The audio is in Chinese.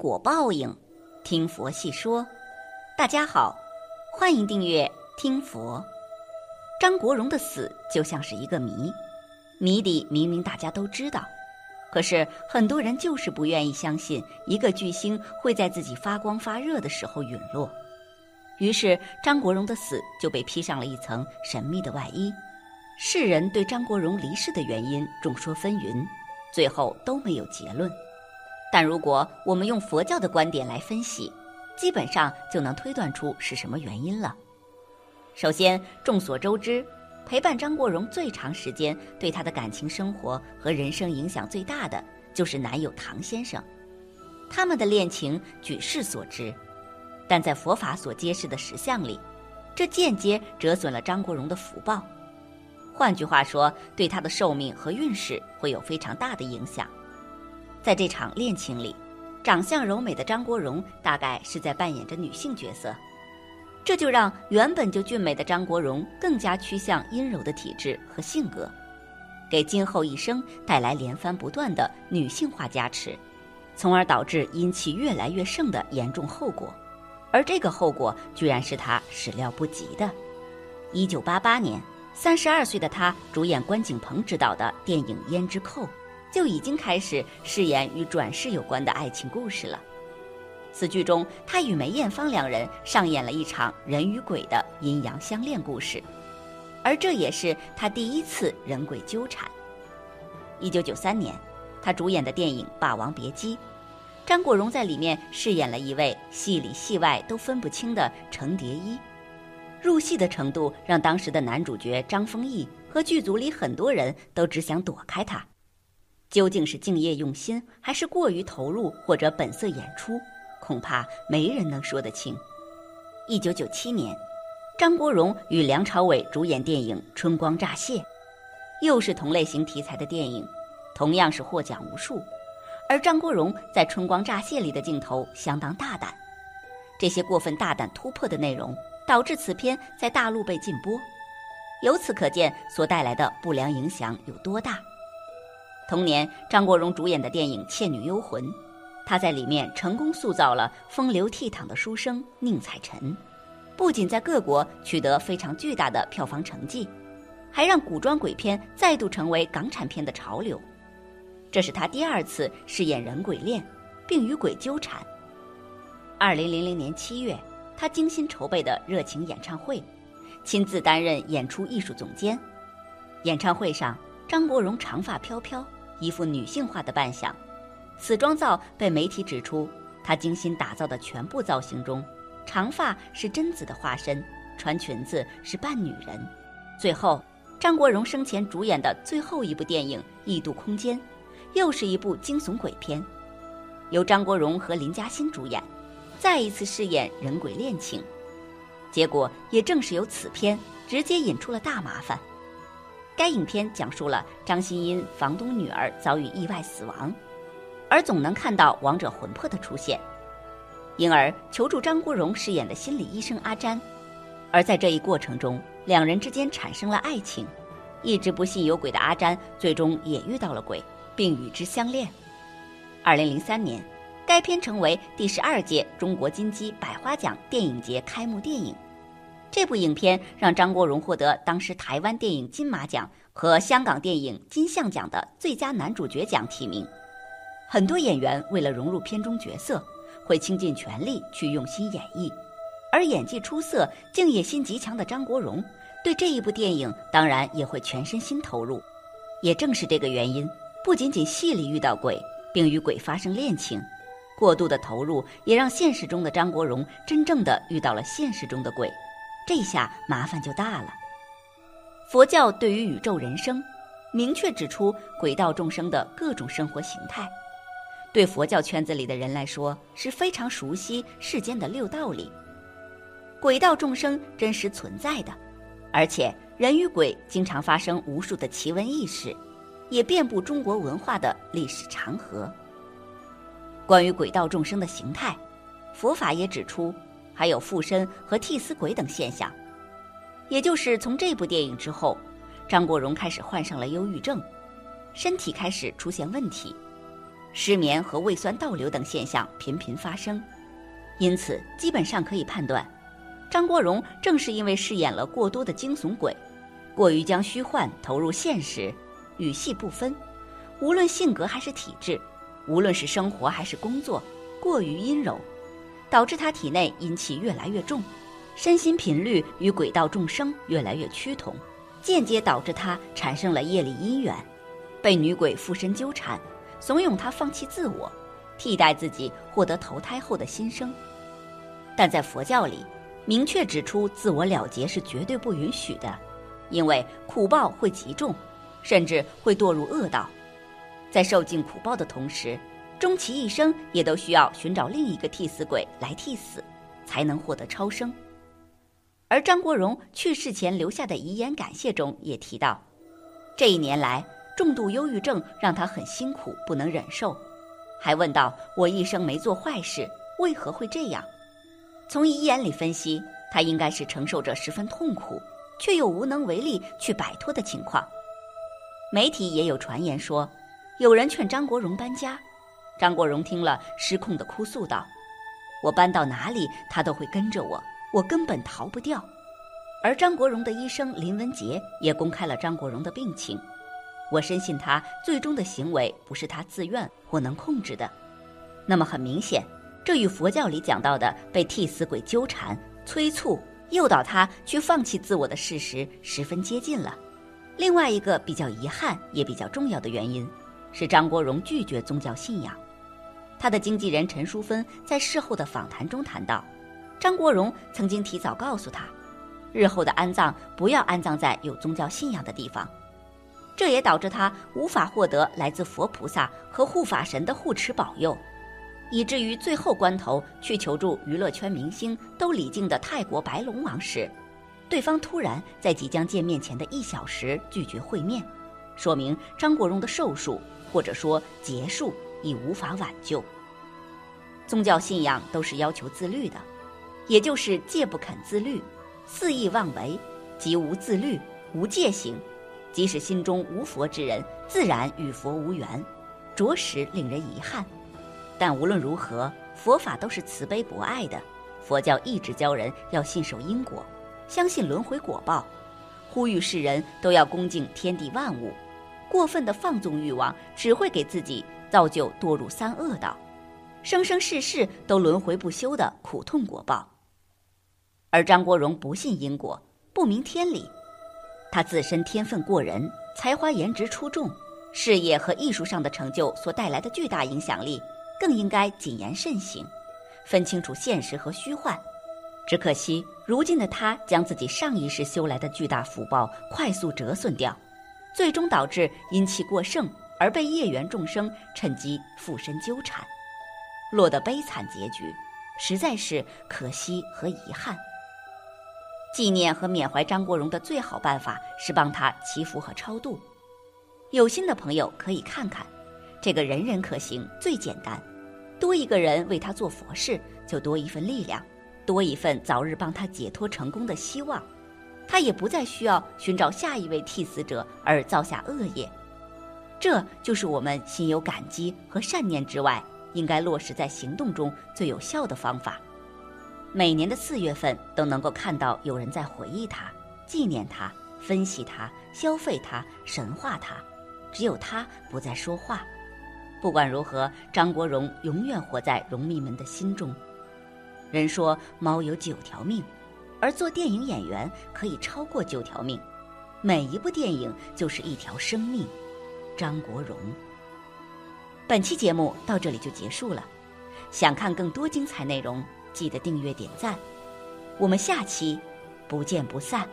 果报应，听佛细说。大家好，欢迎订阅听佛。张国荣的死就像是一个谜，谜底明明大家都知道，可是很多人就是不愿意相信一个巨星会在自己发光发热的时候陨落。于是张国荣的死就被披上了一层神秘的外衣。世人对张国荣离世的原因众说纷纭，最后都没有结论。但如果我们用佛教的观点来分析，基本上就能推断出是什么原因了。首先，众所周知，陪伴张国荣最长时间、对他的感情生活和人生影响最大的，就是男友唐先生。他们的恋情举世所知，但在佛法所揭示的实相里，这间接折损了张国荣的福报。换句话说，对他的寿命和运势会有非常大的影响。在这场恋情里，长相柔美的张国荣大概是在扮演着女性角色，这就让原本就俊美的张国荣更加趋向阴柔的体质和性格，给今后一生带来连番不断的女性化加持，从而导致阴气越来越盛的严重后果。而这个后果居然是他始料不及的。一九八八年，三十二岁的他主演关锦鹏执导的电影《胭脂扣》。就已经开始饰演与转世有关的爱情故事了。此剧中，他与梅艳芳两人上演了一场人与鬼的阴阳相恋故事，而这也是他第一次人鬼纠缠。一九九三年，他主演的电影《霸王别姬》，张国荣在里面饰演了一位戏里戏外都分不清的程蝶衣，入戏的程度让当时的男主角张丰毅和剧组里很多人都只想躲开他。究竟是敬业用心，还是过于投入，或者本色演出，恐怕没人能说得清。一九九七年，张国荣与梁朝伟主演电影《春光乍泄》，又是同类型题材的电影，同样是获奖无数。而张国荣在《春光乍泄》里的镜头相当大胆，这些过分大胆突破的内容，导致此片在大陆被禁播。由此可见，所带来的不良影响有多大。同年，张国荣主演的电影《倩女幽魂》，他在里面成功塑造了风流倜傥的书生宁采臣，不仅在各国取得非常巨大的票房成绩，还让古装鬼片再度成为港产片的潮流。这是他第二次饰演人鬼恋，并与鬼纠缠。二零零零年七月，他精心筹备的热情演唱会，亲自担任演出艺术总监。演唱会上，张国荣长发飘飘。一副女性化的扮相，此妆造被媒体指出，他精心打造的全部造型中，长发是贞子的化身，穿裙子是扮女人。最后，张国荣生前主演的最后一部电影《异度空间》，又是一部惊悚鬼片，由张国荣和林嘉欣主演，再一次饰演人鬼恋情。结果也正是由此片直接引出了大麻烦。该影片讲述了张欣因房东女儿遭遇意外死亡，而总能看到亡者魂魄的出现，因而求助张国荣饰演的心理医生阿詹。而在这一过程中，两人之间产生了爱情。一直不信有鬼的阿詹，最终也遇到了鬼，并与之相恋。二零零三年，该片成为第十二届中国金鸡百花奖电影节开幕电影。这部影片让张国荣获得当时台湾电影金马奖和香港电影金像奖的最佳男主角奖提名。很多演员为了融入片中角色，会倾尽全力去用心演绎，而演技出色、敬业心极强的张国荣，对这一部电影当然也会全身心投入。也正是这个原因，不仅仅戏里遇到鬼，并与鬼发生恋情，过度的投入也让现实中的张国荣真正的遇到了现实中的鬼。这下麻烦就大了。佛教对于宇宙人生，明确指出鬼道众生的各种生活形态，对佛教圈子里的人来说是非常熟悉世间的六道理。鬼道众生真实存在的，而且人与鬼经常发生无数的奇闻异事，也遍布中国文化的历史长河。关于鬼道众生的形态，佛法也指出。还有附身和替死鬼等现象，也就是从这部电影之后，张国荣开始患上了忧郁症，身体开始出现问题。失眠和胃酸倒流等现象频频发生，因此基本上可以判断，张国荣正是因为饰演了过多的惊悚鬼，过于将虚幻投入现实，与戏不分，无论性格还是体质，无论是生活还是工作，过于阴柔，导致他体内阴气越来越重，身心频率与鬼道众生越来越趋同，间接导致他产生了业力因缘，被女鬼附身纠缠。怂恿他放弃自我，替代自己获得投胎后的新生。但在佛教里，明确指出自我了结是绝对不允许的，因为苦报会极重，甚至会堕入恶道。在受尽苦报的同时，终其一生也都需要寻找另一个替死鬼来替死，才能获得超生。而张国荣去世前留下的遗言感谢中也提到，这一年来。重度忧郁症让他很辛苦，不能忍受，还问道：“我一生没做坏事，为何会这样？”从遗言里分析，他应该是承受着十分痛苦，却又无能为力去摆脱的情况。媒体也有传言说，有人劝张国荣搬家，张国荣听了失控的哭诉道：“我搬到哪里，他都会跟着我，我根本逃不掉。”而张国荣的医生林文杰也公开了张国荣的病情。我深信他最终的行为不是他自愿或能控制的，那么很明显，这与佛教里讲到的被替死鬼纠缠、催促、诱导他去放弃自我的事实十分接近了。另外一个比较遗憾也比较重要的原因，是张国荣拒绝宗教信仰。他的经纪人陈淑芬在事后的访谈中谈到，张国荣曾经提早告诉他，日后的安葬不要安葬在有宗教信仰的地方。这也导致他无法获得来自佛菩萨和护法神的护持保佑，以至于最后关头去求助娱乐圈明星都礼敬的泰国白龙王时，对方突然在即将见面前的一小时拒绝会面，说明张国荣的寿数或者说结束已无法挽救。宗教信仰都是要求自律的，也就是戒不肯自律，肆意妄为，即无自律，无戒行。即使心中无佛之人，自然与佛无缘，着实令人遗憾。但无论如何，佛法都是慈悲博爱的。佛教一直教人要信守因果，相信轮回果报，呼吁世人都要恭敬天地万物。过分的放纵欲望，只会给自己造就堕入三恶道，生生世世都轮回不休的苦痛果报。而张国荣不信因果，不明天理。他自身天分过人，才华颜值出众，事业和艺术上的成就所带来的巨大影响力，更应该谨言慎行，分清楚现实和虚幻。只可惜，如今的他将自己上一世修来的巨大福报快速折损掉，最终导致阴气过盛而被业缘众生趁机附身纠缠，落得悲惨结局，实在是可惜和遗憾。纪念和缅怀张国荣的最好办法是帮他祈福和超度。有心的朋友可以看看，这个人人可行、最简单。多一个人为他做佛事，就多一份力量，多一份早日帮他解脱成功的希望。他也不再需要寻找下一位替死者而造下恶业。这就是我们心有感激和善念之外，应该落实在行动中最有效的方法。每年的四月份都能够看到有人在回忆他、纪念他、分析他、消费他、神化他，只有他不再说话。不管如何，张国荣永远活在荣迷们的心中。人说猫有九条命，而做电影演员可以超过九条命。每一部电影就是一条生命。张国荣。本期节目到这里就结束了，想看更多精彩内容。记得订阅点赞，我们下期不见不散。